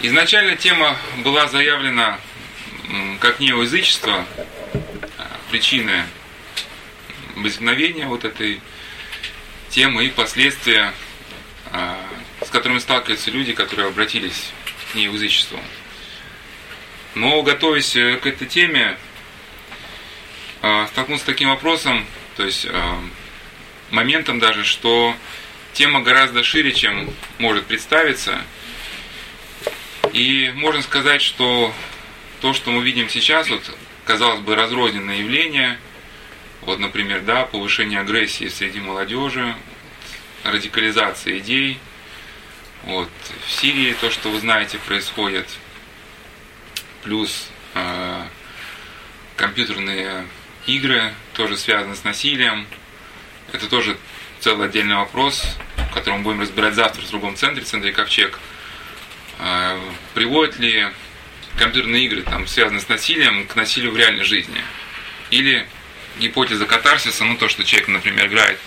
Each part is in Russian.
Изначально тема была заявлена как неоязычество, а, причины возникновения вот этой темы и последствия, а, с которыми сталкиваются люди, которые обратились к неоязычеству. Но готовясь к этой теме, а, столкнулся с таким вопросом, то есть моментом даже, что тема гораздо шире, чем может представиться – и можно сказать, что то, что мы видим сейчас, вот, казалось бы, разрозненное явление, вот, например, да, повышение агрессии среди молодежи, радикализация идей, вот, в Сирии то, что вы знаете, происходит, плюс э, компьютерные игры, тоже связаны с насилием, это тоже целый отдельный вопрос, который мы будем разбирать завтра в другом центре, в центре Ковчег – приводят ли компьютерные игры, там, связанные с насилием, к насилию в реальной жизни. Или гипотеза катарсиса, ну то, что человек, например, играет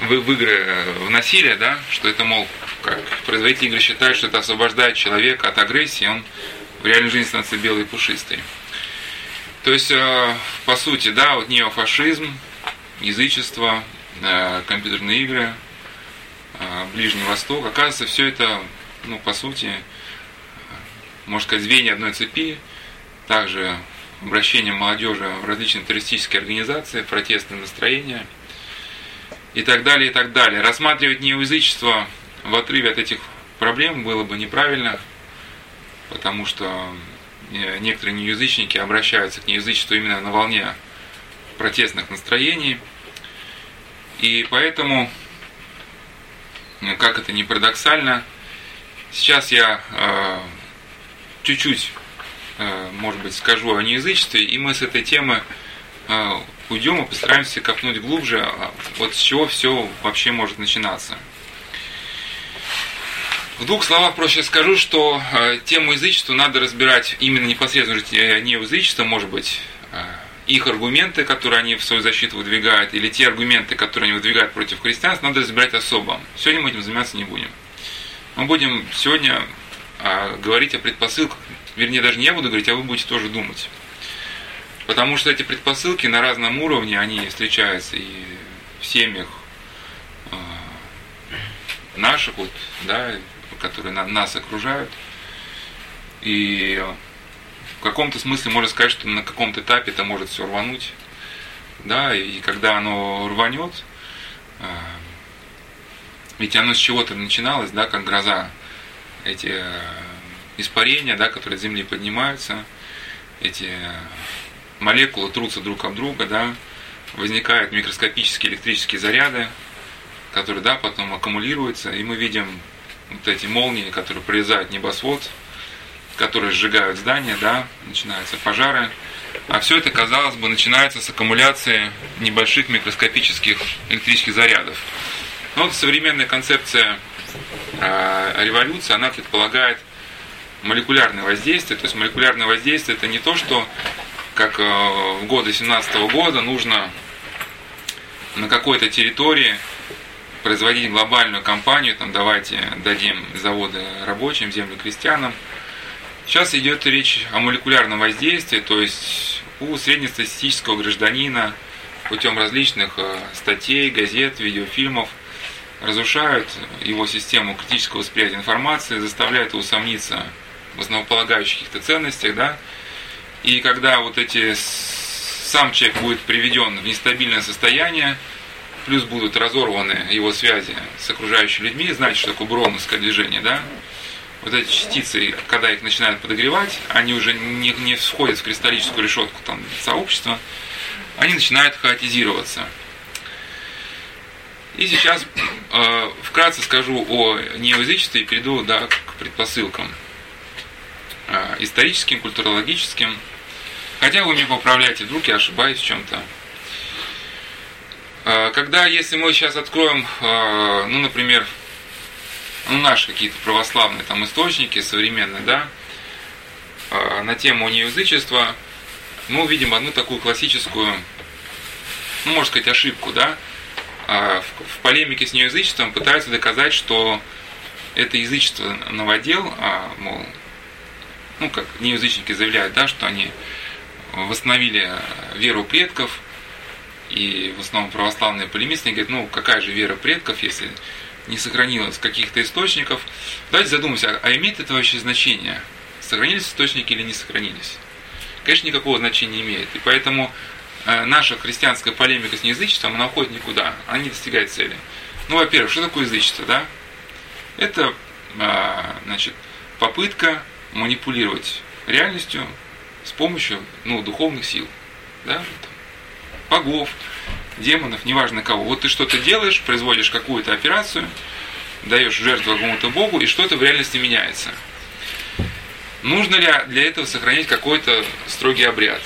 в, в игры э, в насилие, да, что это, мол, как производители игры считают, что это освобождает человека от агрессии, он в реальной жизни становится белый и пушистый. То есть, э, по сути, да, вот неофашизм, язычество, э, компьютерные игры, Ближний Восток, оказывается, все это ну, по сути, можно сказать, звенья одной цепи, также обращение молодежи в различные террористические организации, протестные настроения и так далее, и так далее. Рассматривать неоязычество в отрыве от этих проблем было бы неправильно, потому что э, некоторые неязычники обращаются к неязычеству именно на волне протестных настроений. И поэтому, как это не парадоксально, Сейчас я э, чуть-чуть, э, может быть, скажу о неязычестве, и мы с этой темы э, уйдем и постараемся копнуть глубже, а вот с чего все вообще может начинаться. В двух словах проще скажу, что э, тему язычества надо разбирать именно непосредственно э, не язычество, может быть, э, их аргументы, которые они в свою защиту выдвигают, или те аргументы, которые они выдвигают против христианства, надо разбирать особо. Сегодня мы этим заниматься не будем. Мы будем сегодня а, говорить о предпосылках, вернее даже не я буду говорить, а вы будете тоже думать. Потому что эти предпосылки на разном уровне, они встречаются и в семьях а, наших, вот, да, которые на, нас окружают. И в каком-то смысле можно сказать, что на каком-то этапе это может все рвануть. Да, и когда оно рванет, а, ведь оно с чего-то начиналось, да, как гроза. Эти э, испарения, да, которые от Земли поднимаются, эти э, молекулы трутся друг об друга, да, возникают микроскопические электрические заряды, которые, да, потом аккумулируются, и мы видим вот эти молнии, которые прорезают небосвод, которые сжигают здания, да, начинаются пожары. А все это, казалось бы, начинается с аккумуляции небольших микроскопических электрических зарядов. Но вот современная концепция э, революции, она предполагает молекулярное воздействие. То есть молекулярное воздействие это не то, что как э, в годы 17 года нужно на какой-то территории производить глобальную кампанию, там давайте дадим заводы рабочим, землю крестьянам. Сейчас идет речь о молекулярном воздействии, то есть у среднестатистического гражданина путем различных э, статей, газет, видеофильмов – разрушают его систему критического восприятия информации, заставляют его усомниться в основополагающих каких-то ценностях, да, и когда вот эти сам человек будет приведен в нестабильное состояние, плюс будут разорваны его связи с окружающими людьми, значит, что такое броуновское движение, да, вот эти частицы, когда их начинают подогревать, они уже не, не входят в кристаллическую решетку там, сообщества, они начинают хаотизироваться. И сейчас э, вкратце скажу о неоязычестве и перейду да, к предпосылкам э, историческим, культурологическим. Хотя вы меня поправляете, вдруг я ошибаюсь в чем-то. Э, когда, если мы сейчас откроем, э, ну, например, ну, наши какие-то православные там источники современные, да, э, на тему неязычества, мы увидим одну такую классическую, ну, можно сказать, ошибку, да, а в полемике с неязычеством пытаются доказать, что это язычество новодел, а, мол, ну, как неязычники заявляют, да, что они восстановили веру предков, и в основном православные полемисты говорят, ну, какая же вера предков, если не сохранилась каких-то источников. Давайте задумаемся, а имеет это вообще значение? Сохранились источники или не сохранились? Конечно, никакого значения не имеет. И поэтому наша христианская полемика с неязычеством, она уходит никуда, она не достигает цели. Ну, во-первых, что такое язычество, да? Это, э, значит, попытка манипулировать реальностью с помощью, ну, духовных сил, да, богов, демонов, неважно кого. Вот ты что-то делаешь, производишь какую-то операцию, даешь жертву какому-то богу, и что-то в реальности меняется. Нужно ли для этого сохранить какой-то строгий обряд?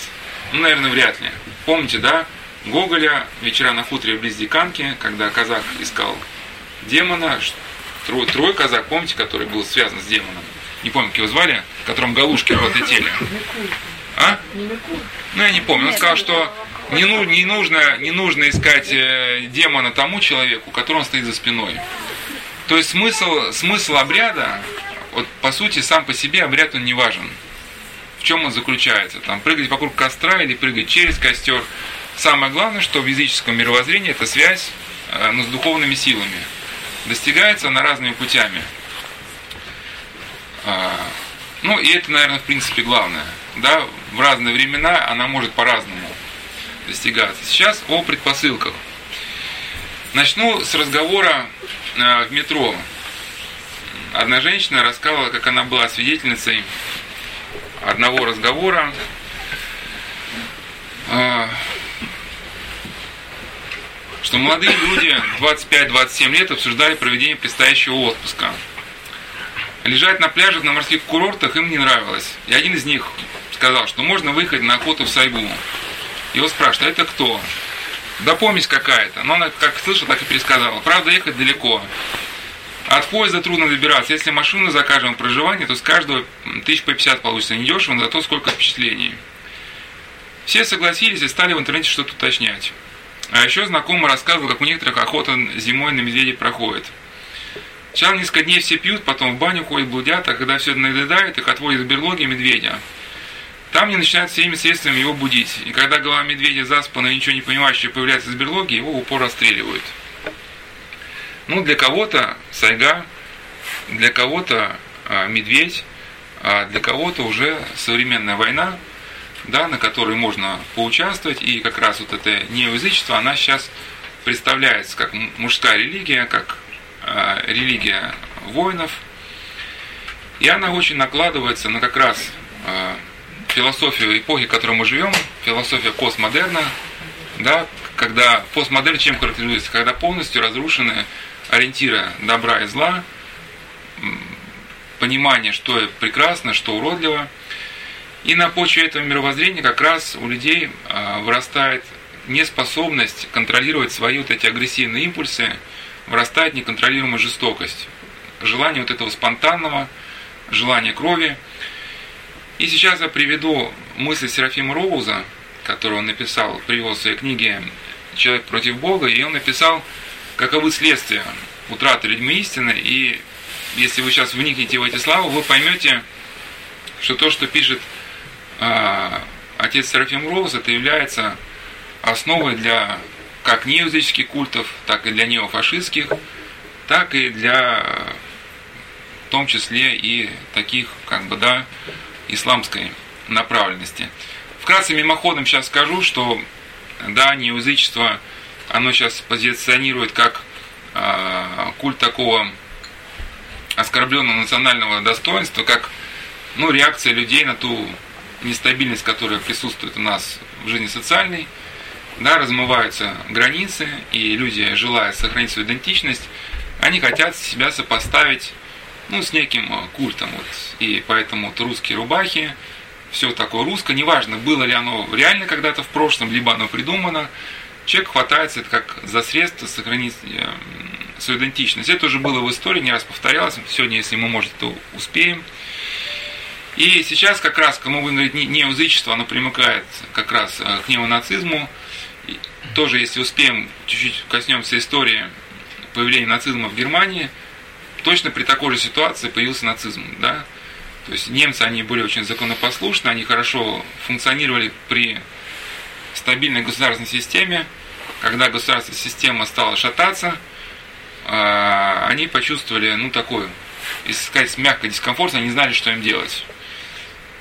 Ну, наверное, вряд ли. Помните, да, Гоголя «Вечера на хуторе близ Диканки», когда казак искал демона, трой, трой казак, помните, который был связан с демоном? Не помню, как его звали, которым галушки вот летели. А? Ну, я не помню. Он сказал, что не, ну, не, нужно, не нужно искать э, демона тому человеку, который он стоит за спиной. То есть смысл, смысл обряда, вот по сути сам по себе обряд он не важен. В чем он заключается? Там прыгать вокруг костра или прыгать через костер. Самое главное, что в физическом мировоззрении это связь э, ну, с духовными силами. Достигается она разными путями. А, ну и это, наверное, в принципе главное. Да, в разные времена она может по-разному достигаться. Сейчас о предпосылках. Начну с разговора э, в метро. Одна женщина рассказывала, как она была свидетельницей одного разговора. Э, что молодые люди 25-27 лет обсуждали проведение предстоящего отпуска. Лежать на пляжах на морских курортах им не нравилось. И один из них сказал, что можно выехать на охоту в Сайгу. Его спрашивают, а это кто? Да помесь какая-то. Но она как слышала, так и пересказала. Правда, ехать далеко. От поезда трудно добираться. Если машину закажем проживание, то с каждого тысяч по 50 получится. Не дешево, но зато сколько впечатлений. Все согласились и стали в интернете что-то уточнять. А еще знакомый рассказывал, как у некоторых охота зимой на медведей проходит. Сначала несколько дней все пьют, потом в баню ходят, блудят, а когда все надоедает, их отводят в берлоги медведя. Там не начинают всеми средствами его будить. И когда голова медведя заспана и ничего не понимающая появляется из берлоги, его упор расстреливают. Ну, для кого-то сайга, для кого-то а, медведь, а для кого-то уже современная война, да, на которой можно поучаствовать. И как раз вот это неоязычество, она сейчас представляется как мужская религия, как а, религия воинов. И она очень накладывается на как раз а, философию эпохи, в которой мы живем, философия постмодерна, да, когда постмодерн чем характеризуется? Когда полностью разрушены ориентиры добра и зла, понимание, что прекрасно, что уродливо. И на почве этого мировоззрения как раз у людей а, вырастает неспособность контролировать свои вот эти агрессивные импульсы, вырастает неконтролируемая жестокость, желание вот этого спонтанного, желание крови – и сейчас я приведу мысли Серафима Роуза, которую он написал, привел в своей книге «Человек против Бога», и он написал, каковы следствия утраты людьми истины, и если вы сейчас вникнете в эти слова, вы поймете, что то, что пишет э, отец Серафим Роуз, это является основой для как неязыческих культов, так и для неофашистских, так и для в том числе и таких, как бы, да, исламской направленности. Вкратце мимоходом сейчас скажу, что да, неязычество, оно сейчас позиционирует как э, культ такого оскорбленного национального достоинства, как ну, реакция людей на ту нестабильность, которая присутствует у нас в жизни социальной. Да, размываются границы, и люди, желая сохранить свою идентичность, они хотят себя сопоставить ну, с неким э, культом. Вот. И поэтому вот русские рубахи, все такое русское, неважно, было ли оно реально когда-то в прошлом, либо оно придумано, человек хватается это как за средство сохранить э, свою идентичность. Это уже было в истории, не раз повторялось. Сегодня, если мы, может, то успеем. И сейчас как раз, кому вы говорите, неязычество, оно примыкает как раз э, к неонацизму. И тоже, если успеем, чуть-чуть коснемся истории появления нацизма в Германии – точно при такой же ситуации появился нацизм. Да? То есть немцы, они были очень законопослушны, они хорошо функционировали при стабильной государственной системе. Когда государственная система стала шататься, а, они почувствовали, ну, такой, если сказать, мягкий дискомфорт, они не знали, что им делать.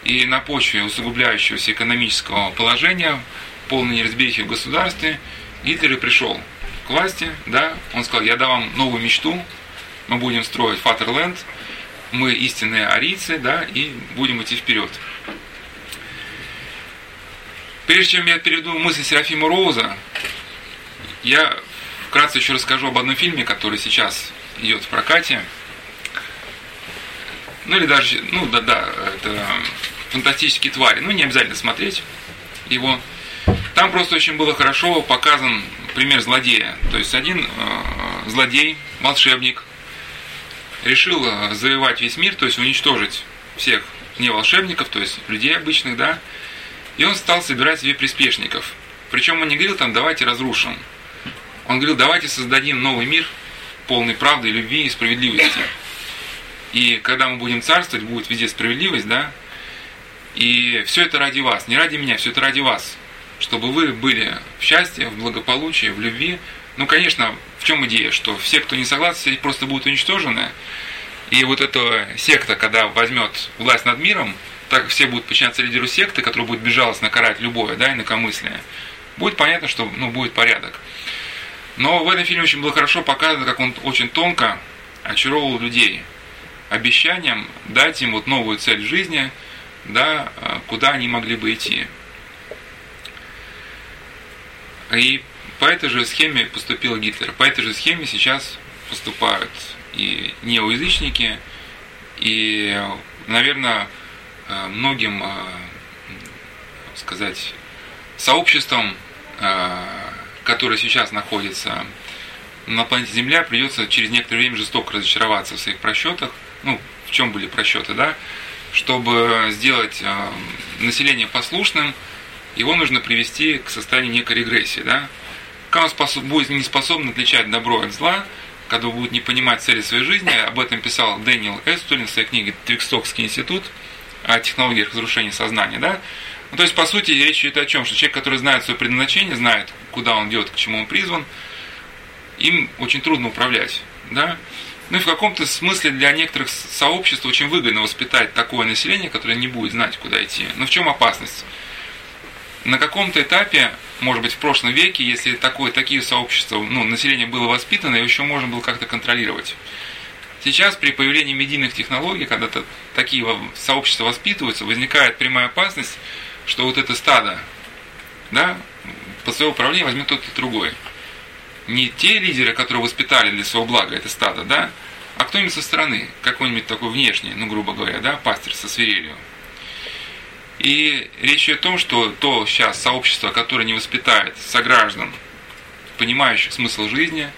И на почве усугубляющегося экономического положения, полной неразберихи в государстве, Гитлер и пришел к власти, да, он сказал, я дам вам новую мечту, мы будем строить Фатерленд, мы истинные арийцы, да, и будем идти вперед. Прежде чем я перейду мысли Серафима Роуза, я вкратце еще расскажу об одном фильме, который сейчас идет в прокате. Ну или даже, ну да, да, это фантастические твари. Ну не обязательно смотреть его. Там просто очень было хорошо показан пример злодея. То есть один э, злодей, волшебник, решил э, завоевать весь мир, то есть уничтожить всех не волшебников, то есть людей обычных, да, и он стал собирать себе приспешников. Причем он не говорил там, давайте разрушим. Он говорил, давайте создадим новый мир, полный правды, любви и справедливости. И когда мы будем царствовать, будет везде справедливость, да, и все это ради вас, не ради меня, все это ради вас, чтобы вы были в счастье, в благополучии, в любви. Ну, конечно, в чем идея, что все, кто не согласен, все просто будут уничтожены, и вот эта секта, когда возьмет власть над миром, так все будут подчиняться лидеру секты, который будет безжалостно карать любое, да, инакомыслие, будет понятно, что ну, будет порядок. Но в этом фильме очень было хорошо показано, как он очень тонко очаровывал людей обещанием дать им вот новую цель жизни, да, куда они могли бы идти. И по этой же схеме поступил Гитлер. По этой же схеме сейчас поступают и неоязычники, и, наверное, э, многим, э, сказать, сообществам, э, которые сейчас находятся на планете Земля, придется через некоторое время жестоко разочароваться в своих просчетах. Ну, в чем были просчеты, да? Чтобы сделать население послушным, его нужно привести к состоянию некой регрессии, да? Когда он будет не способен отличать добро от зла, когда будет не понимать цели своей жизни. Об этом писал Дэниел Эстулин в своей книге «Твикстокский институт» о технологиях разрушения сознания. Да? Ну, то есть, по сути, речь идет о чем? Что человек, который знает свое предназначение, знает, куда он идет, к чему он призван, им очень трудно управлять. Да? Ну и в каком-то смысле для некоторых сообществ очень выгодно воспитать такое население, которое не будет знать, куда идти. Но в чем опасность? На каком-то этапе может быть, в прошлом веке, если такое, такие сообщества, ну, население было воспитано, его еще можно было как-то контролировать. Сейчас при появлении медийных технологий, когда такие сообщества воспитываются, возникает прямая опасность, что вот это стадо, да, под свое управление возьмет тот и другой. Не те лидеры, которые воспитали для своего блага это стадо, да, а кто-нибудь со стороны, какой-нибудь такой внешний, ну, грубо говоря, да, пастырь со свирелью. И речь идет о том, что то сейчас сообщество, которое не воспитает сограждан, понимающих смысл жизни,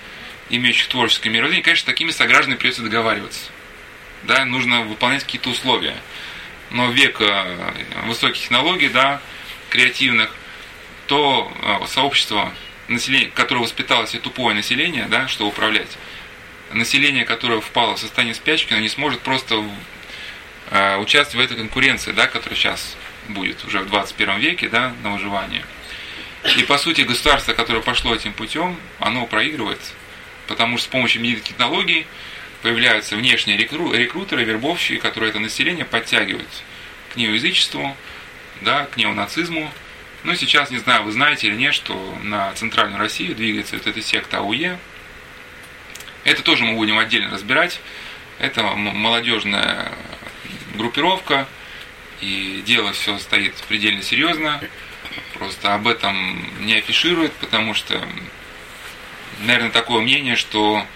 имеющих творческое мировоззрение, конечно, такими согражданами придется договариваться. Да, нужно выполнять какие-то условия. Но век э, высоких технологий, да, креативных, то э, сообщество, население, которое воспиталось и тупое население, да, что управлять, население, которое впало в состояние спячки, оно не сможет просто э, участвовать в этой конкуренции, да, которая сейчас будет уже в 21 веке да, на выживание. И по сути государство, которое пошло этим путем, оно проигрывает, потому что с помощью медийных технологий появляются внешние рекру, рекрутеры, вербовщики, которые это население подтягивают к неоязычеству, да, к неонацизму. Ну, сейчас, не знаю, вы знаете или нет, что на центральную Россию двигается вот эта секта АУЕ. Это тоже мы будем отдельно разбирать. Это молодежная группировка, и дело все стоит предельно серьезно. Просто об этом не афишируют, потому что, наверное, такое мнение, что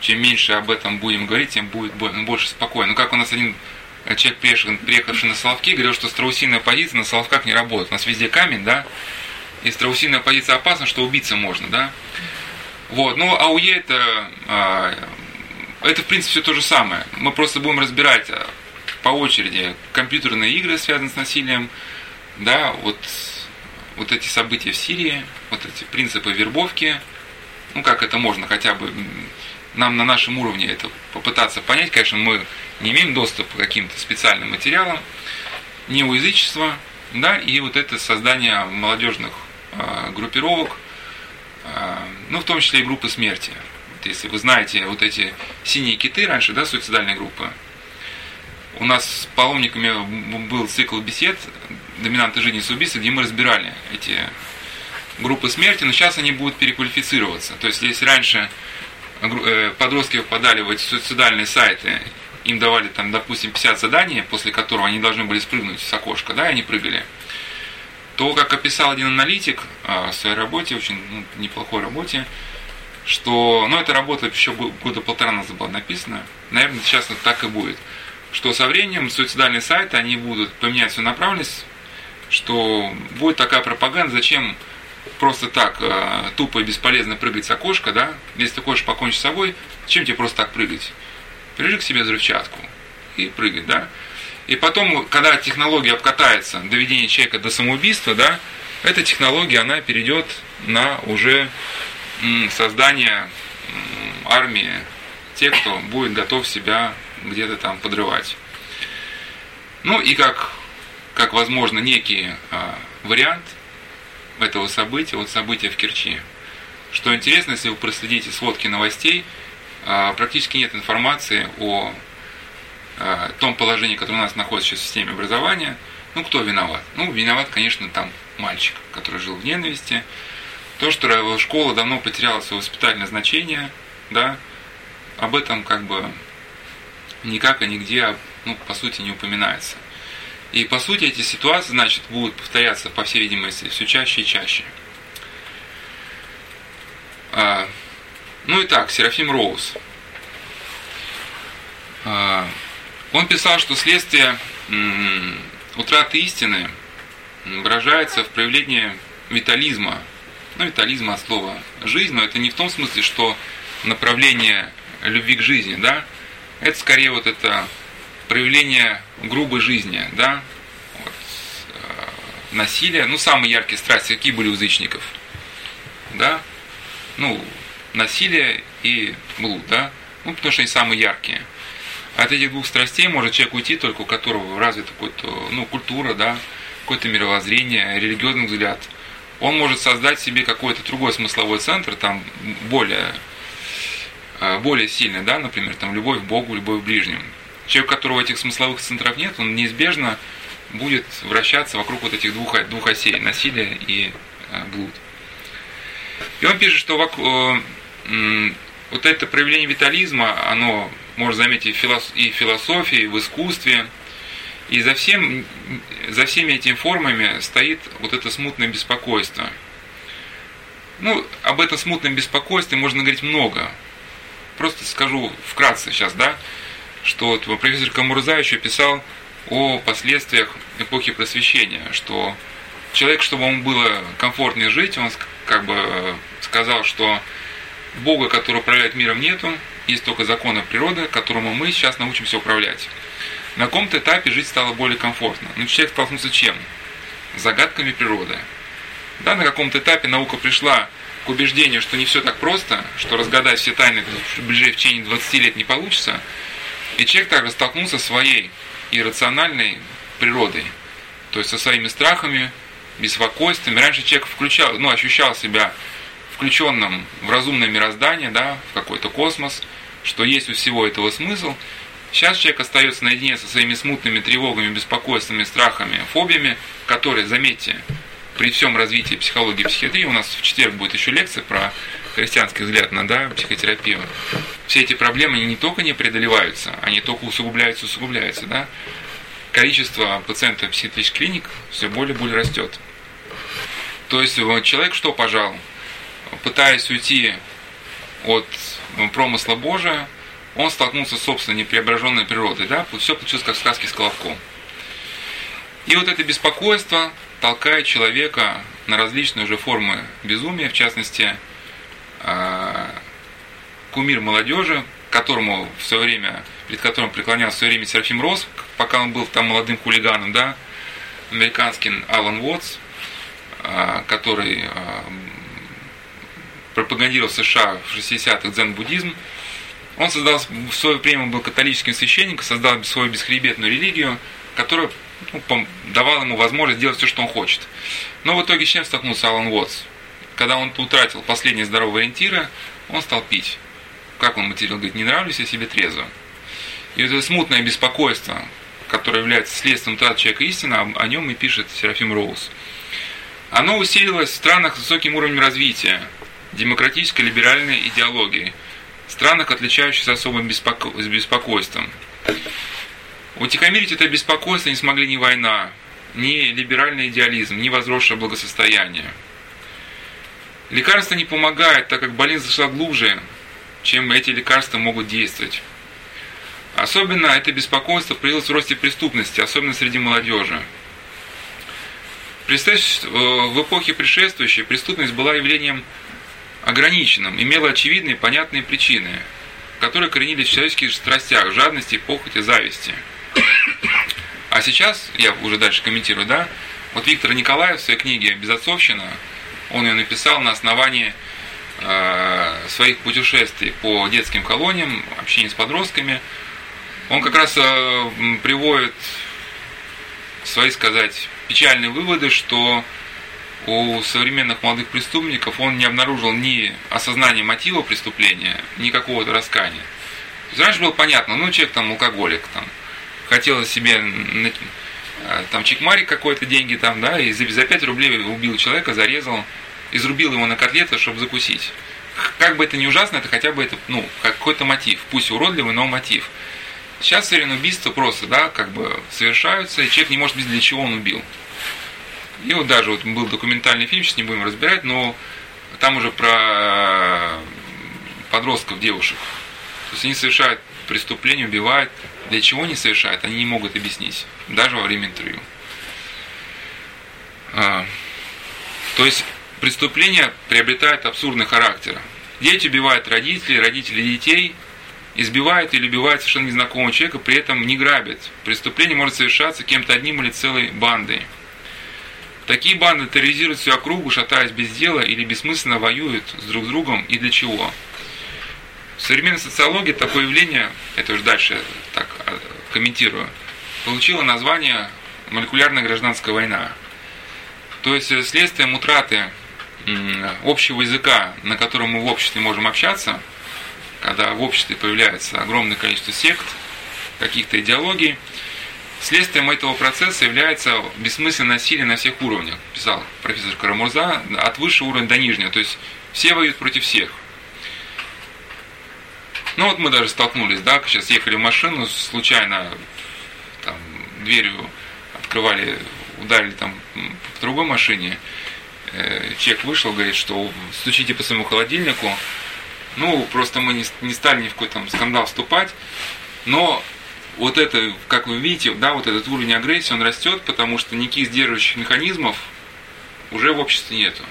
чем меньше об этом будем говорить, тем будет больше спокойно. Ну, как у нас один человек, приехавший, приехавший на Соловки, говорил, что страусиная позиция на Соловках не работает. У нас везде камень, да, и страусиная позиция опасна, что убиться можно, да. Вот, ну, АУЕ это, а, это, в принципе, все то же самое. Мы просто будем разбирать по очереди компьютерные игры, связанные с насилием, да, вот, вот эти события в Сирии, вот эти принципы вербовки, ну как это можно хотя бы нам на нашем уровне это попытаться понять. Конечно, мы не имеем доступа к каким-то специальным материалам, неоязычество, да, и вот это создание молодежных э, группировок, э, ну, в том числе и группы смерти. Вот если вы знаете вот эти синие киты раньше, да, суицидальные группы, у нас с паломниками был цикл бесед «Доминанты жизни убийством», где мы разбирали эти группы смерти, но сейчас они будут переквалифицироваться. То есть, если раньше подростки попадали в эти суицидальные сайты им давали там, допустим, 50 заданий, после которого они должны были спрыгнуть с окошка, да, и они прыгали, то, как описал один аналитик а, в своей работе, очень ну, неплохой работе, что, ну, эта работа еще года полтора назад была написана, наверное, сейчас так и будет, что со временем суицидальные сайты, они будут поменять свою направленность, что будет такая пропаганда, зачем просто так э, тупо и бесполезно прыгать с окошка, да, если ты хочешь покончить с собой, чем тебе просто так прыгать? прижи к себе взрывчатку и прыгай, да. И потом, когда технология обкатается, доведение человека до самоубийства, да, эта технология, она перейдет на уже создание армии тех, кто будет готов себя где-то там подрывать. Ну и как, как возможно, некий а, вариант этого события, вот события в Керчи. Что интересно, если вы проследите сводки новостей, а, практически нет информации о а, том положении, которое у нас находится сейчас в системе образования. Ну, кто виноват? Ну, виноват, конечно, там мальчик, который жил в ненависти. То, что школа давно потеряла свое воспитательное значение, да, об этом как бы никак и нигде, ну, по сути, не упоминается. И, по сути, эти ситуации, значит, будут повторяться, по всей видимости, все чаще и чаще. А, ну и так, Серафим Роуз. А, он писал, что следствие утраты истины выражается в проявлении витализма. Ну, витализма от слова жизнь, но это не в том смысле, что направление любви к жизни, да, это скорее вот это проявление грубой жизни, да, вот, э, насилие, ну, самые яркие страсти, какие были у язычников, да, ну, насилие и блуд, да? Ну, потому что они самые яркие. От этих двух страстей может человек уйти, только у которого развита какая-то, ну, культура, да, какое-то мировоззрение, религиозный взгляд. Он может создать себе какой-то другой смысловой центр, там, более, э, более сильный, да, например, там, любовь к Богу, любовь к ближним. Человек, у которого этих смысловых центров нет, он неизбежно будет вращаться вокруг вот этих двух, двух осей, насилия и э, блуд. И он пишет, что э, вот это проявление витализма, оно можно заметить и в философии, и в искусстве. И за, всем, за всеми этими формами стоит вот это смутное беспокойство. Ну, об этом смутном беспокойстве можно говорить много. Просто скажу вкратце сейчас, да, что вот профессор Камурза еще писал о последствиях эпохи просвещения, что человек, чтобы ему было комфортнее жить, он как бы сказал, что Бога, который управляет миром, нету, есть только законы природы, которому мы сейчас научимся управлять. На каком-то этапе жить стало более комфортно. Но человек столкнулся чем? Загадками природы. Да, на каком-то этапе наука пришла к убеждению, что не все так просто, что разгадать все тайны в ближайшие в течение 20 лет не получится. И человек также столкнулся со своей иррациональной природой, то есть со своими страхами, беспокойствами. Раньше человек включал, ну, ощущал себя включенном в разумное мироздание, да, в какой-то космос, что есть у всего этого смысл. Сейчас человек остается наедине со своими смутными тревогами, беспокойствами, страхами, фобиями, которые, заметьте, при всем развитии психологии и психиатрии, у нас в четверг будет еще лекция про христианский взгляд на да, психотерапию. Все эти проблемы не только не преодолеваются, они только усугубляются, усугубляются. Да? Количество пациентов психиатрических клиник все более и более растет. То есть человек что пожал? пытаясь уйти от ну, промысла Божия, он столкнулся с собственной непреображенной природой. Да? Все получилось как в сказке с Колобком. И вот это беспокойство толкает человека на различные уже формы безумия, в частности, а, кумир молодежи, которому в свое время, перед которым преклонялся в свое время Серафим Рос, пока он был там молодым хулиганом, да, американский Алан Уотс, а, который а, пропагандировал в США в 60-х дзен-буддизм, Он создал, в свое время был католическим священником, создал свою бесхребетную религию, которая ну, давала ему возможность делать все, что он хочет. Но в итоге с чем столкнулся Алан Уотс? Когда он утратил последние здоровые ориентиры, он стал пить. Как он материал? Говорит, не нравлюсь я себе трезво. И это смутное беспокойство, которое является следствием утраты человека истины, о нем и пишет Серафим Роуз. Оно усилилось в странах с высоким уровнем развития, демократической либеральной идеологии, странах, отличающихся особым беспоко... беспокойством. Утихомирить это беспокойство не смогли ни война, ни либеральный идеализм, ни возросшее благосостояние. Лекарства не помогают, так как болезнь зашла глубже, чем эти лекарства могут действовать. Особенно это беспокойство проявилось в росте преступности, особенно среди молодежи. Э, в эпохе предшествующей преступность была явлением ограниченным, имела очевидные понятные причины, которые коренились в человеческих страстях, жадности, похоти, зависти. А сейчас, я уже дальше комментирую, да, вот Виктор Николаев в своей книге «Безотцовщина», он ее написал на основании э, своих путешествий по детским колониям, общения с подростками. Он как раз э, приводит свои, сказать, печальные выводы, что у современных молодых преступников он не обнаружил ни осознания мотива преступления, ни какого-то раскания. То есть раньше было понятно, ну человек там алкоголик, там, хотел себе э, там чекмарик какой-то деньги там, да, и за, за 5 рублей убил человека, зарезал, изрубил его на котлеты, чтобы закусить. Как бы это ни ужасно, это хотя бы это, ну, какой-то мотив, пусть уродливый, но мотив. Сейчас серийные убийства просто, да, как бы совершаются, и человек не может видеть, для чего он убил. И вот даже вот был документальный фильм, сейчас не будем разбирать, но там уже про подростков, девушек. То есть они совершают преступление, убивают. Для чего они совершают, они не могут объяснить, даже во время интервью. А, то есть преступление приобретает абсурдный характер. Дети убивают родителей, родители детей – избивают или убивают совершенно незнакомого человека, при этом не грабят. Преступление может совершаться кем-то одним или целой бандой. Такие банды терроризируют всю округу, шатаясь без дела или бессмысленно воюют с друг с другом и для чего. В современной социологии такое явление, это уже дальше так а, комментирую, получило название молекулярная гражданская война. То есть э, следствием утраты общего языка, на котором мы в обществе можем общаться – когда в обществе появляется огромное количество сект, каких-то идеологий, следствием этого процесса является бессмысленное насилие на всех уровнях, писал профессор Карамурза, от высшего уровня до нижнего, то есть все воюют против всех. Ну вот мы даже столкнулись, да, сейчас ехали в машину, случайно там, дверью открывали, ударили там в другой машине, э, человек вышел, говорит, что стучите по своему холодильнику, ну, просто мы не, не стали ни в какой там скандал вступать, но вот это, как вы видите, да, вот этот уровень агрессии, он растет, потому что никаких сдерживающих механизмов уже в обществе нету.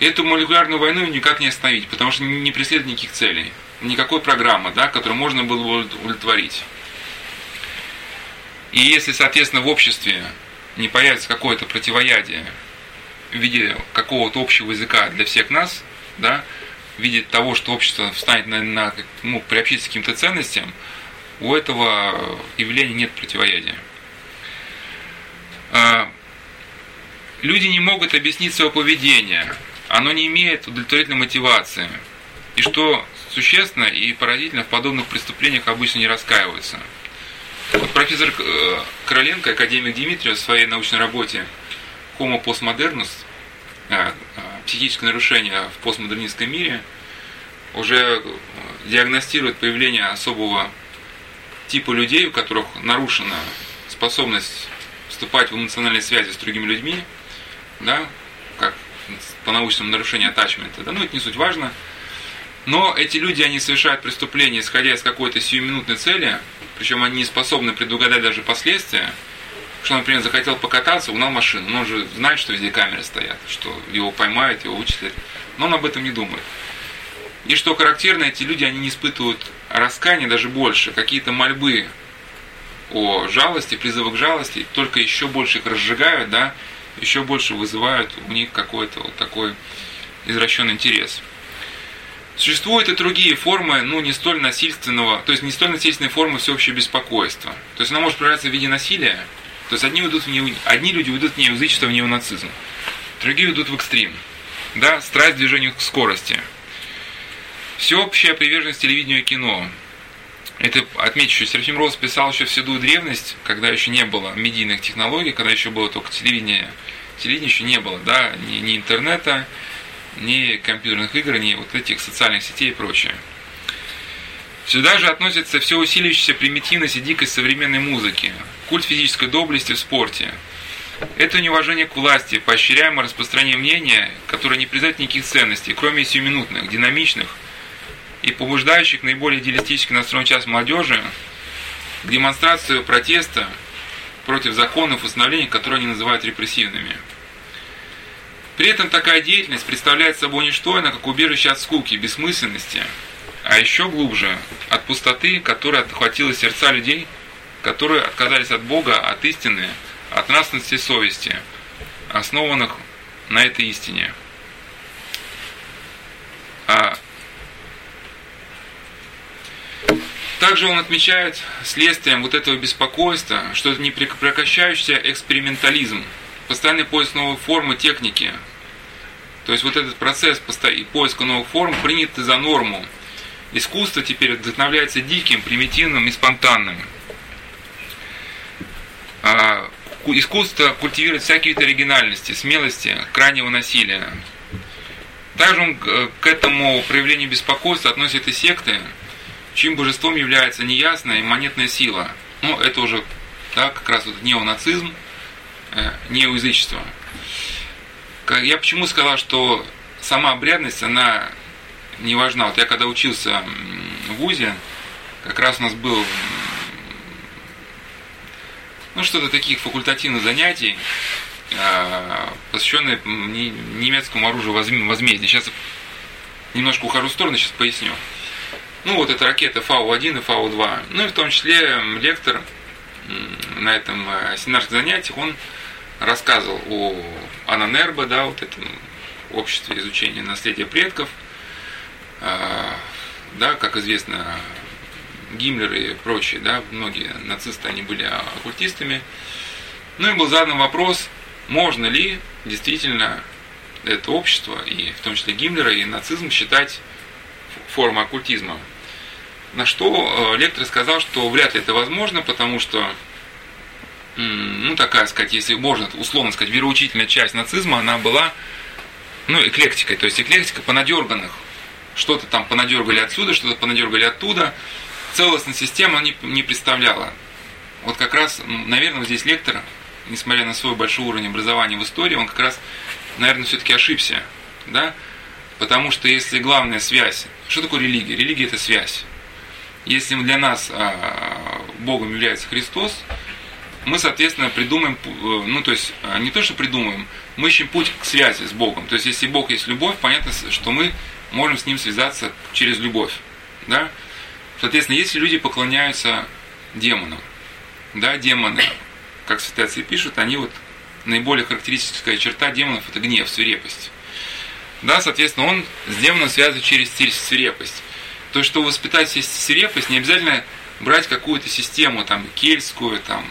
Эту молекулярную войну никак не остановить, потому что не преследует никаких целей. Никакой программы, да, которую можно было бы удовлетворить. И если, соответственно, в обществе не появится какое-то противоядие в виде какого-то общего языка для всех нас, да, видит того, что общество встанет на, на ну, приобщиться к каким-то ценностям, у этого явления нет противоядия. А, люди не могут объяснить свое поведение, оно не имеет удовлетворительной мотивации. И что существенно и поразительно, в подобных преступлениях обычно не раскаиваются. Вот профессор э, Короленко, академик Дмитриев в своей научной работе «Homo postmodernus» а, а, психическое нарушение в постмодернистском мире уже диагностирует появление особого типа людей, у которых нарушена способность вступать в эмоциональные связи с другими людьми, да, как по научному нарушению атачмента, да, ну это не суть важно. Но эти люди, они совершают преступления, исходя из какой-то сиюминутной цели, причем они не способны предугадать даже последствия, что, например, захотел покататься, угнал машину. Но он же знает, что везде камеры стоят, что его поймают, его вычислят. Но он об этом не думает. И что характерно, эти люди, они не испытывают раскаяния даже больше. Какие-то мольбы о жалости, призывы к жалости, только еще больше их разжигают, да, еще больше вызывают у них какой-то вот такой извращенный интерес. Существуют и другие формы, ну, не столь насильственного, то есть не столь насильственной формы всеобщего беспокойства. То есть она может проявляться в виде насилия, то есть одни, уйдут в не, одни люди уйдут в неязычество, в неонацизм, другие уйдут в экстрим. Да, страсть движению к скорости. Всеобщая приверженность телевидению и кино. Это отмечу, что Серафим Роуз писал еще в седую древность, когда еще не было медийных технологий, когда еще было только телевидение. Телевидения еще не было, да, ни, ни интернета, ни компьютерных игр, ни вот этих социальных сетей и прочее. Сюда же относится все усиливающаяся примитивность и дикость современной музыки, культ физической доблести в спорте. Это неуважение к власти, поощряемое распространение мнения, которое не признает никаких ценностей, кроме сиюминутных, динамичных и побуждающих наиболее идеалистически настроенную часть молодежи к демонстрации протеста против законов и установлений, которые они называют репрессивными. При этом такая деятельность представляет собой не что иное, как убежище от скуки, бессмысленности, а еще глубже, от пустоты, которая отхватила сердца людей, которые отказались от Бога, от истины, от нравственности совести, основанных на этой истине. А также он отмечает следствием вот этого беспокойства, что это непрекращающийся экспериментализм – постоянный поиск новой формы техники. То есть вот этот процесс поиска новых форм принят за норму. Искусство теперь вдохновляется диким, примитивным и спонтанным. А, искусство культивирует всякие виды оригинальности, смелости, крайнего насилия. Также он к этому проявлению беспокойства относит и секты, чьим божеством является неясная и монетная сила. Ну, это уже да, как раз вот неонацизм – Э, неоязычества. Я почему сказал, что сама обрядность, она не важна. Вот я когда учился в ВУЗе, как раз у нас был ну, что-то таких факультативных занятий, э, посвященные немецкому оружию возмездия. Сейчас немножко ухожу в сторону, сейчас поясню. Ну, вот эта ракета Фау-1 и Фау-2. Ну, и в том числе лектор на этом э, семинарских занятиях, он рассказывал о Ананербо, да, вот этом обществе изучения наследия предков. А, да, как известно, Гиммлер и прочие, да, многие нацисты, они были оккультистами. Ну и был задан вопрос, можно ли действительно это общество, и в том числе Гиммлера, и нацизм считать формой оккультизма. На что э, лектор сказал, что вряд ли это возможно, потому что ну, такая сказать, если можно условно сказать, вероучительная часть нацизма, она была, ну, эклектикой, то есть эклектика понадерганных. Что-то там понадергали отсюда, что-то понадергали оттуда. Целостная система не, не представляла. Вот как раз, наверное, здесь лектор, несмотря на свой большой уровень образования в истории, он как раз, наверное, все-таки ошибся. Да? Потому что если главная связь, что такое религия? Религия это связь. Если для нас а, Богом является Христос, мы, соответственно, придумаем, э, ну, то есть, э, не то, что придумаем, мы ищем путь к связи с Богом. То есть, если Бог есть любовь, понятно, что мы можем с Ним связаться через любовь. Да? Соответственно, если люди поклоняются демонам, да, демоны, как святые отцы пишут, они вот наиболее характеристическая черта демонов – это гнев, свирепость. Да, соответственно, он с демоном связан через свирепость. То, что воспитать свирепость, не обязательно брать какую-то систему, там, кельтскую, там,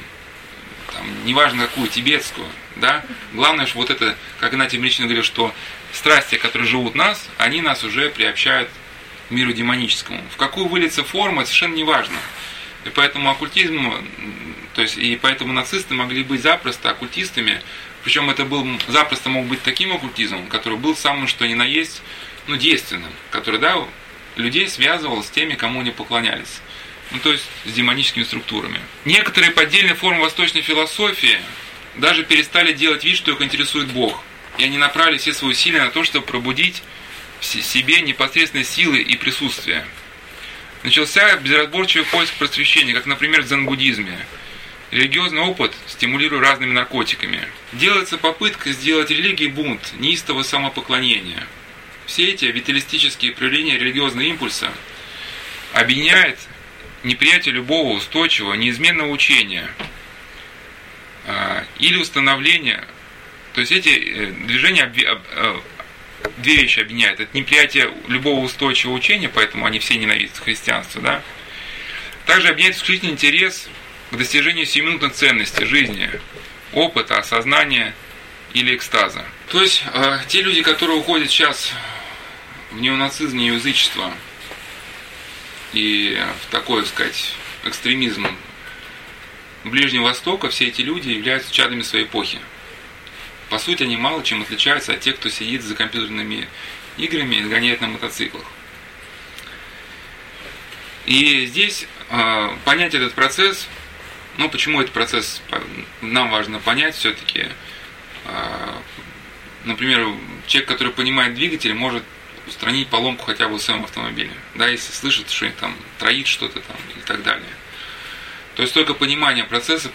там, неважно какую, тибетскую, да, главное, что вот это, как Игнатий лично говорил, что страсти, которые живут нас, они нас уже приобщают к миру демоническому. В какую выльется форма, совершенно не важно. И поэтому оккультизм, то есть и поэтому нацисты могли быть запросто оккультистами, причем это был запросто мог быть таким оккультизмом, который был самым что ни на есть, ну, действенным, который, да, людей связывал с теми, кому они поклонялись ну, то есть с демоническими структурами. Некоторые поддельные формы восточной философии даже перестали делать вид, что их интересует Бог. И они направили все свои усилия на то, чтобы пробудить в себе непосредственные силы и присутствие. Начался безразборчивый поиск просвещения, как, например, в дзен-буддизме. Религиозный опыт стимулируя разными наркотиками. Делается попытка сделать религии бунт, неистого самопоклонения. Все эти виталистические проявления религиозного импульса объединяет неприятие любого устойчивого, неизменного учения а, или установление, то есть эти э, движения две вещи объединяет. Это неприятие любого устойчивого учения, поэтому они все ненавидят христианство, да. Также объединяет исключительный интерес к достижению сиюминутных ценностей жизни, опыта, осознания или экстаза. То есть э, те люди, которые уходят сейчас в неонацизм, неоязычество и в такой, так сказать, экстремизм Ближнего Востока, все эти люди являются чадами своей эпохи. По сути, они мало чем отличаются от тех, кто сидит за компьютерными играми и гоняет на мотоциклах. И здесь э, понять этот процесс, ну почему этот процесс нам важно понять все-таки. Э, например, человек, который понимает двигатель, может устранить поломку хотя бы в своем автомобиле. Да, если слышит, что там троит что-то там и так далее. То есть только понимание процесса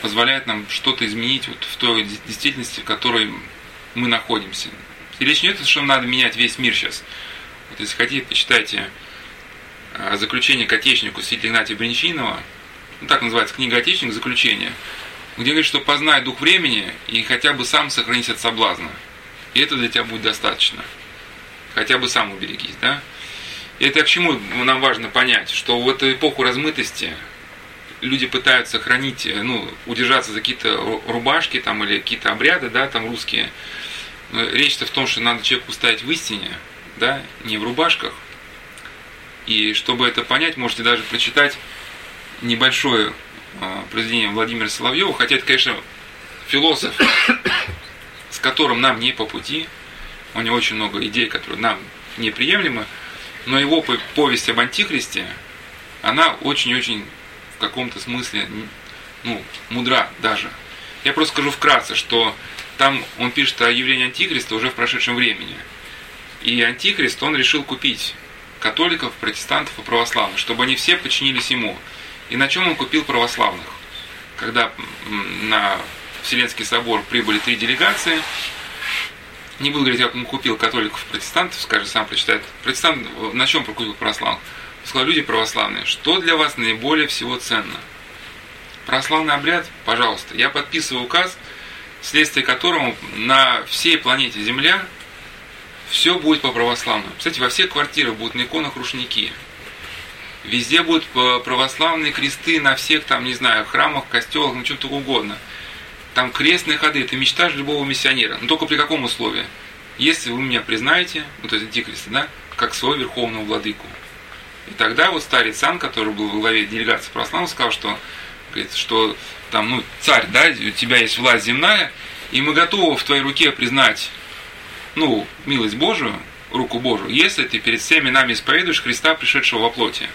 позволяет нам что-то изменить вот в той действительности, в которой мы находимся. И речь не идет, что надо менять весь мир сейчас. Вот если хотите, почитайте а, заключение к Отечнику святителя Игнатия Бринчинова, ну, так называется книга Отечник, заключение, где говорит, что познай дух времени и хотя бы сам сохранись от соблазна. И это для тебя будет достаточно. Хотя бы сам уберегись, да? И это к чему нам важно понять, что в эту эпоху размытости люди пытаются хранить, э, ну, удержаться за какие-то рубашки там или какие-то обряды, да, там русские. Речь-то в том, что надо человеку стоять в истине, да, не в рубашках. И чтобы это понять, можете даже прочитать небольшое э, произведение Владимира Соловьева, хотя это, конечно, философ, с которым нам не по пути, у него очень много идей, которые нам неприемлемы, но его повесть об Антихристе, она очень-очень каком-то смысле ну, мудра даже. Я просто скажу вкратце, что там он пишет о явлении Антихриста уже в прошедшем времени. И Антихрист, он решил купить католиков, протестантов и православных, чтобы они все подчинились ему. И на чем он купил православных? Когда на Вселенский собор прибыли три делегации, не буду говорить, как он купил католиков, протестантов, скажет, сам прочитает. Протестант на чем прокупил православных? сказал, люди православные, что для вас наиболее всего ценно? Православный обряд, пожалуйста, я подписываю указ, вследствие которого на всей планете Земля все будет по православному. Кстати, во всех квартирах будут на иконах рушники. Везде будут православные кресты на всех, там, не знаю, храмах, костелах, ну, чем-то угодно. Там крестные ходы, это мечта любого миссионера. Но только при каком условии? Если вы меня признаете, ну, то есть антикриста, да, как своего верховного владыку. И тогда вот старец Сан, который был во главе делегации православных, сказал, что, говорит, что там, ну, царь, да, у тебя есть власть земная, и мы готовы в твоей руке признать, ну, милость Божию, руку Божию, если ты перед всеми нами исповедуешь Христа, пришедшего во плоти.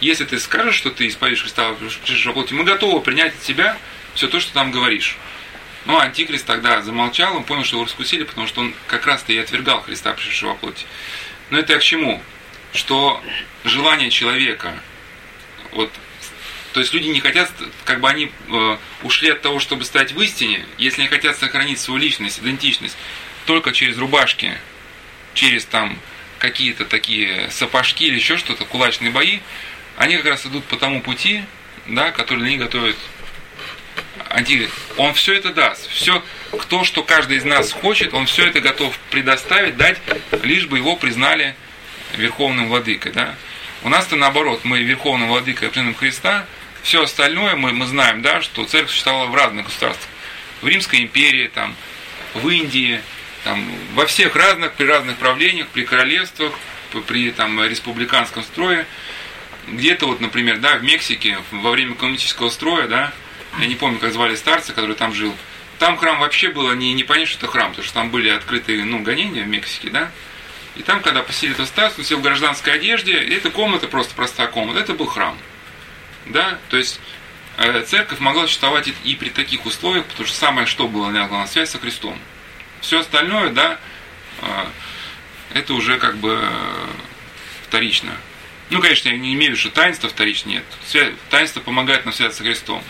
Если ты скажешь, что ты исповедуешь Христа, пришедшего во плоти, мы готовы принять от тебя все то, что там говоришь. Но Антихрист тогда замолчал, он понял, что его раскусили, потому что он как раз-то и отвергал Христа, пришедшего во плоти. Но это я к чему? что желание человека, вот, то есть люди не хотят, как бы они э, ушли от того, чтобы стать в истине, если они хотят сохранить свою личность, идентичность, только через рубашки, через там какие-то такие сапожки или еще что-то, кулачные бои, они как раз идут по тому пути, да, который они готовят антихрист. Он все это даст. Все, кто, что каждый из нас хочет, он все это готов предоставить, дать, лишь бы его признали верховным владыкой. Да? У нас-то наоборот, мы верховным владыкой приняли Христа, все остальное мы, мы знаем, да, что церковь существовала в разных государствах. В Римской империи, там, в Индии, там, во всех разных, при разных правлениях, при королевствах, при там, республиканском строе. Где-то вот, например, да, в Мексике во время коммунистического строя, да, я не помню, как звали старца, который там жил, там храм вообще было не, не понять, что это храм, потому что там были открытые ну, гонения в Мексике, да, и там, когда посетили эту статую, он сел в гражданской одежде, и эта комната просто простая комната, это был храм. Да, то есть э, церковь могла существовать и, при таких условиях, потому что самое что было на связь со Христом. Все остальное, да, э, это уже как бы э, вторично. Ну, конечно, я не имею в виду, что таинство вторично, нет. Таинство помогает нам связаться со Христом.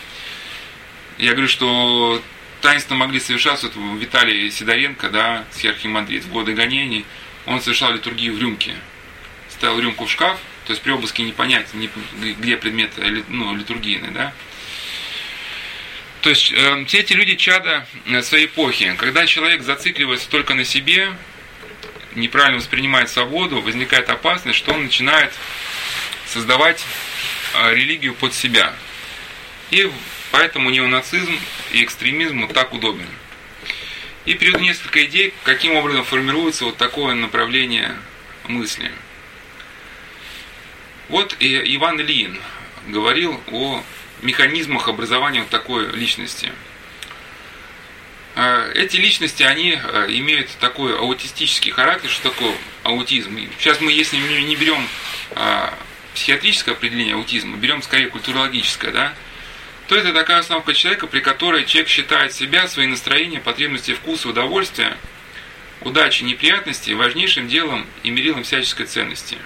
Я говорю, что таинства могли совершаться вот, Виталий Сидоренко, да, схиархимандрит, в годы гонений – он совершал литургию в рюмке. Ставил рюмку в шкаф, то есть при обыске не понять, где предмет ну, литургийный, да. То есть э, все эти люди чада своей эпохи. Когда человек зацикливается только на себе, неправильно воспринимает свободу, возникает опасность, что он начинает создавать а, религию под себя. И поэтому неонацизм и экстремизм так удобен. И приведу несколько идей, каким образом формируется вот такое направление мысли. Вот и Иван Ильин говорил о механизмах образования вот такой личности. А, эти личности, они а, имеют такой аутистический характер, что такое аутизм. Сейчас мы, если не берем а, психиатрическое определение аутизма, берем скорее культурологическое, да, то это такая установка человека, при которой человек считает себя, свои настроения, потребности вкуса, удовольствия, удачи, неприятности важнейшим делом и мерилом всяческой ценности.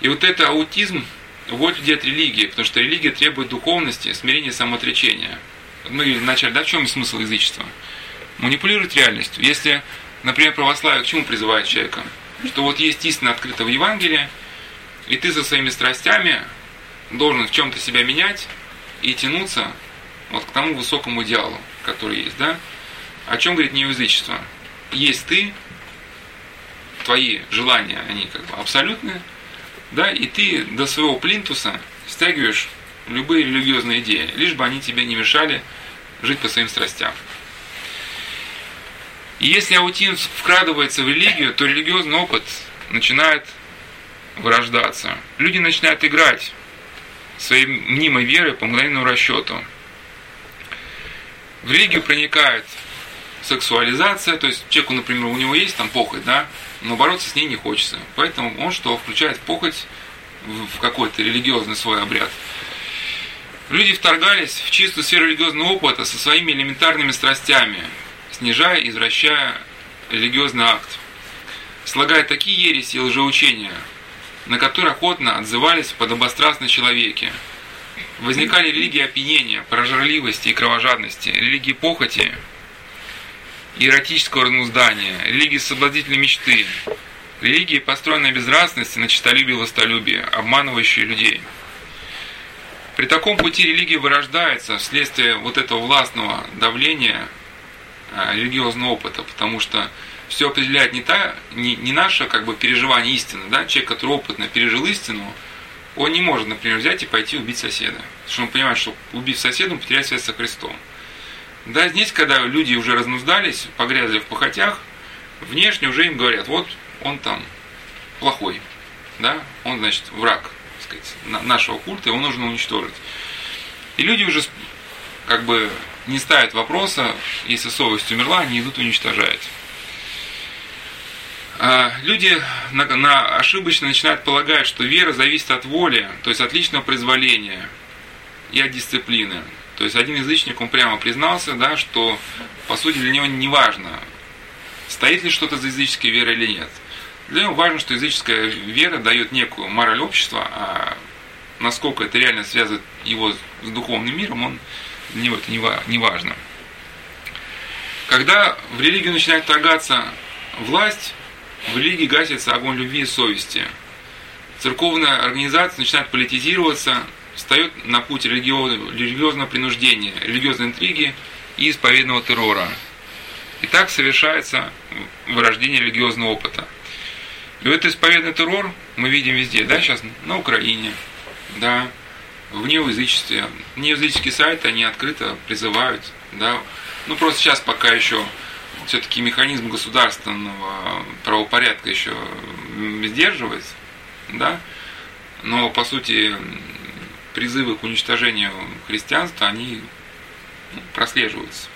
И вот это аутизм уводит людей от религии, потому что религия требует духовности, смирения, самоотречения. Мы говорили вначале, да, в чем смысл язычества? Манипулировать реальностью. Если, например, православие к чему призывает человека? Что вот есть истина открыта в Евангелии, и ты со своими страстями должен в чем-то себя менять, и тянуться вот к тому высокому идеалу, который есть, да? О чем говорит неязычество? Есть ты, твои желания, они как бы абсолютные, да, и ты до своего плинтуса стягиваешь любые религиозные идеи, лишь бы они тебе не мешали жить по своим страстям. И если аутизм вкрадывается в религию, то религиозный опыт начинает вырождаться. Люди начинают играть своей мнимой веры по мгновенному расчету. В религию проникает сексуализация, то есть человеку, например, у него есть там похоть, да, но бороться с ней не хочется. Поэтому он что, включает похоть в какой-то религиозный свой обряд. Люди вторгались в чистую сферу религиозного опыта со своими элементарными страстями, снижая и извращая религиозный акт, слагая такие ереси и лжеучения, на которые охотно отзывались подобострастные человеки. Возникали религии опьянения, прожорливости и кровожадности, религии похоти, эротического разнуздания, религии соблазнительной мечты, религии, построенной безнравственности на честолюбие и властолюбие, обманывающие людей. При таком пути религия вырождается вследствие вот этого властного давления а, религиозного опыта, потому что все определяет не, та, не, не наше как бы, переживание истины. Да? Человек, который опытно пережил истину, он не может, например, взять и пойти убить соседа. Потому что он понимает, что убив соседа, он потеряет связь со Христом. Да, здесь, когда люди уже разнуздались, погрязли в похотях, внешне уже им говорят, вот он там плохой, да, он, значит, враг, так сказать, нашего культа, его нужно уничтожить. И люди уже как бы не ставят вопроса, если совесть умерла, они идут уничтожать. А, люди на, на ошибочно начинают полагать, что вера зависит от воли, то есть от личного произволения и от дисциплины. То есть один язычник, он прямо признался, да, что по сути для него не важно, стоит ли что-то за языческой верой или нет. Для него важно, что языческая вера дает некую мораль общества, а насколько это реально связывает его с духовным миром, он, для него это не важно. Когда в религию начинает торгаться власть, в религии гасится огонь любви и совести. Церковная организация начинает политизироваться, встает на путь религиозного, религиозного принуждения, религиозной интриги и исповедного террора. И так совершается вырождение религиозного опыта. И вот исповедный террор мы видим везде, да, сейчас на Украине, да, в неоязычестве. Неоязыческие сайты, они открыто призывают, да, ну просто сейчас пока еще все-таки механизм государственного правопорядка еще сдерживает, да, но по сути призывы к уничтожению христианства, они прослеживаются.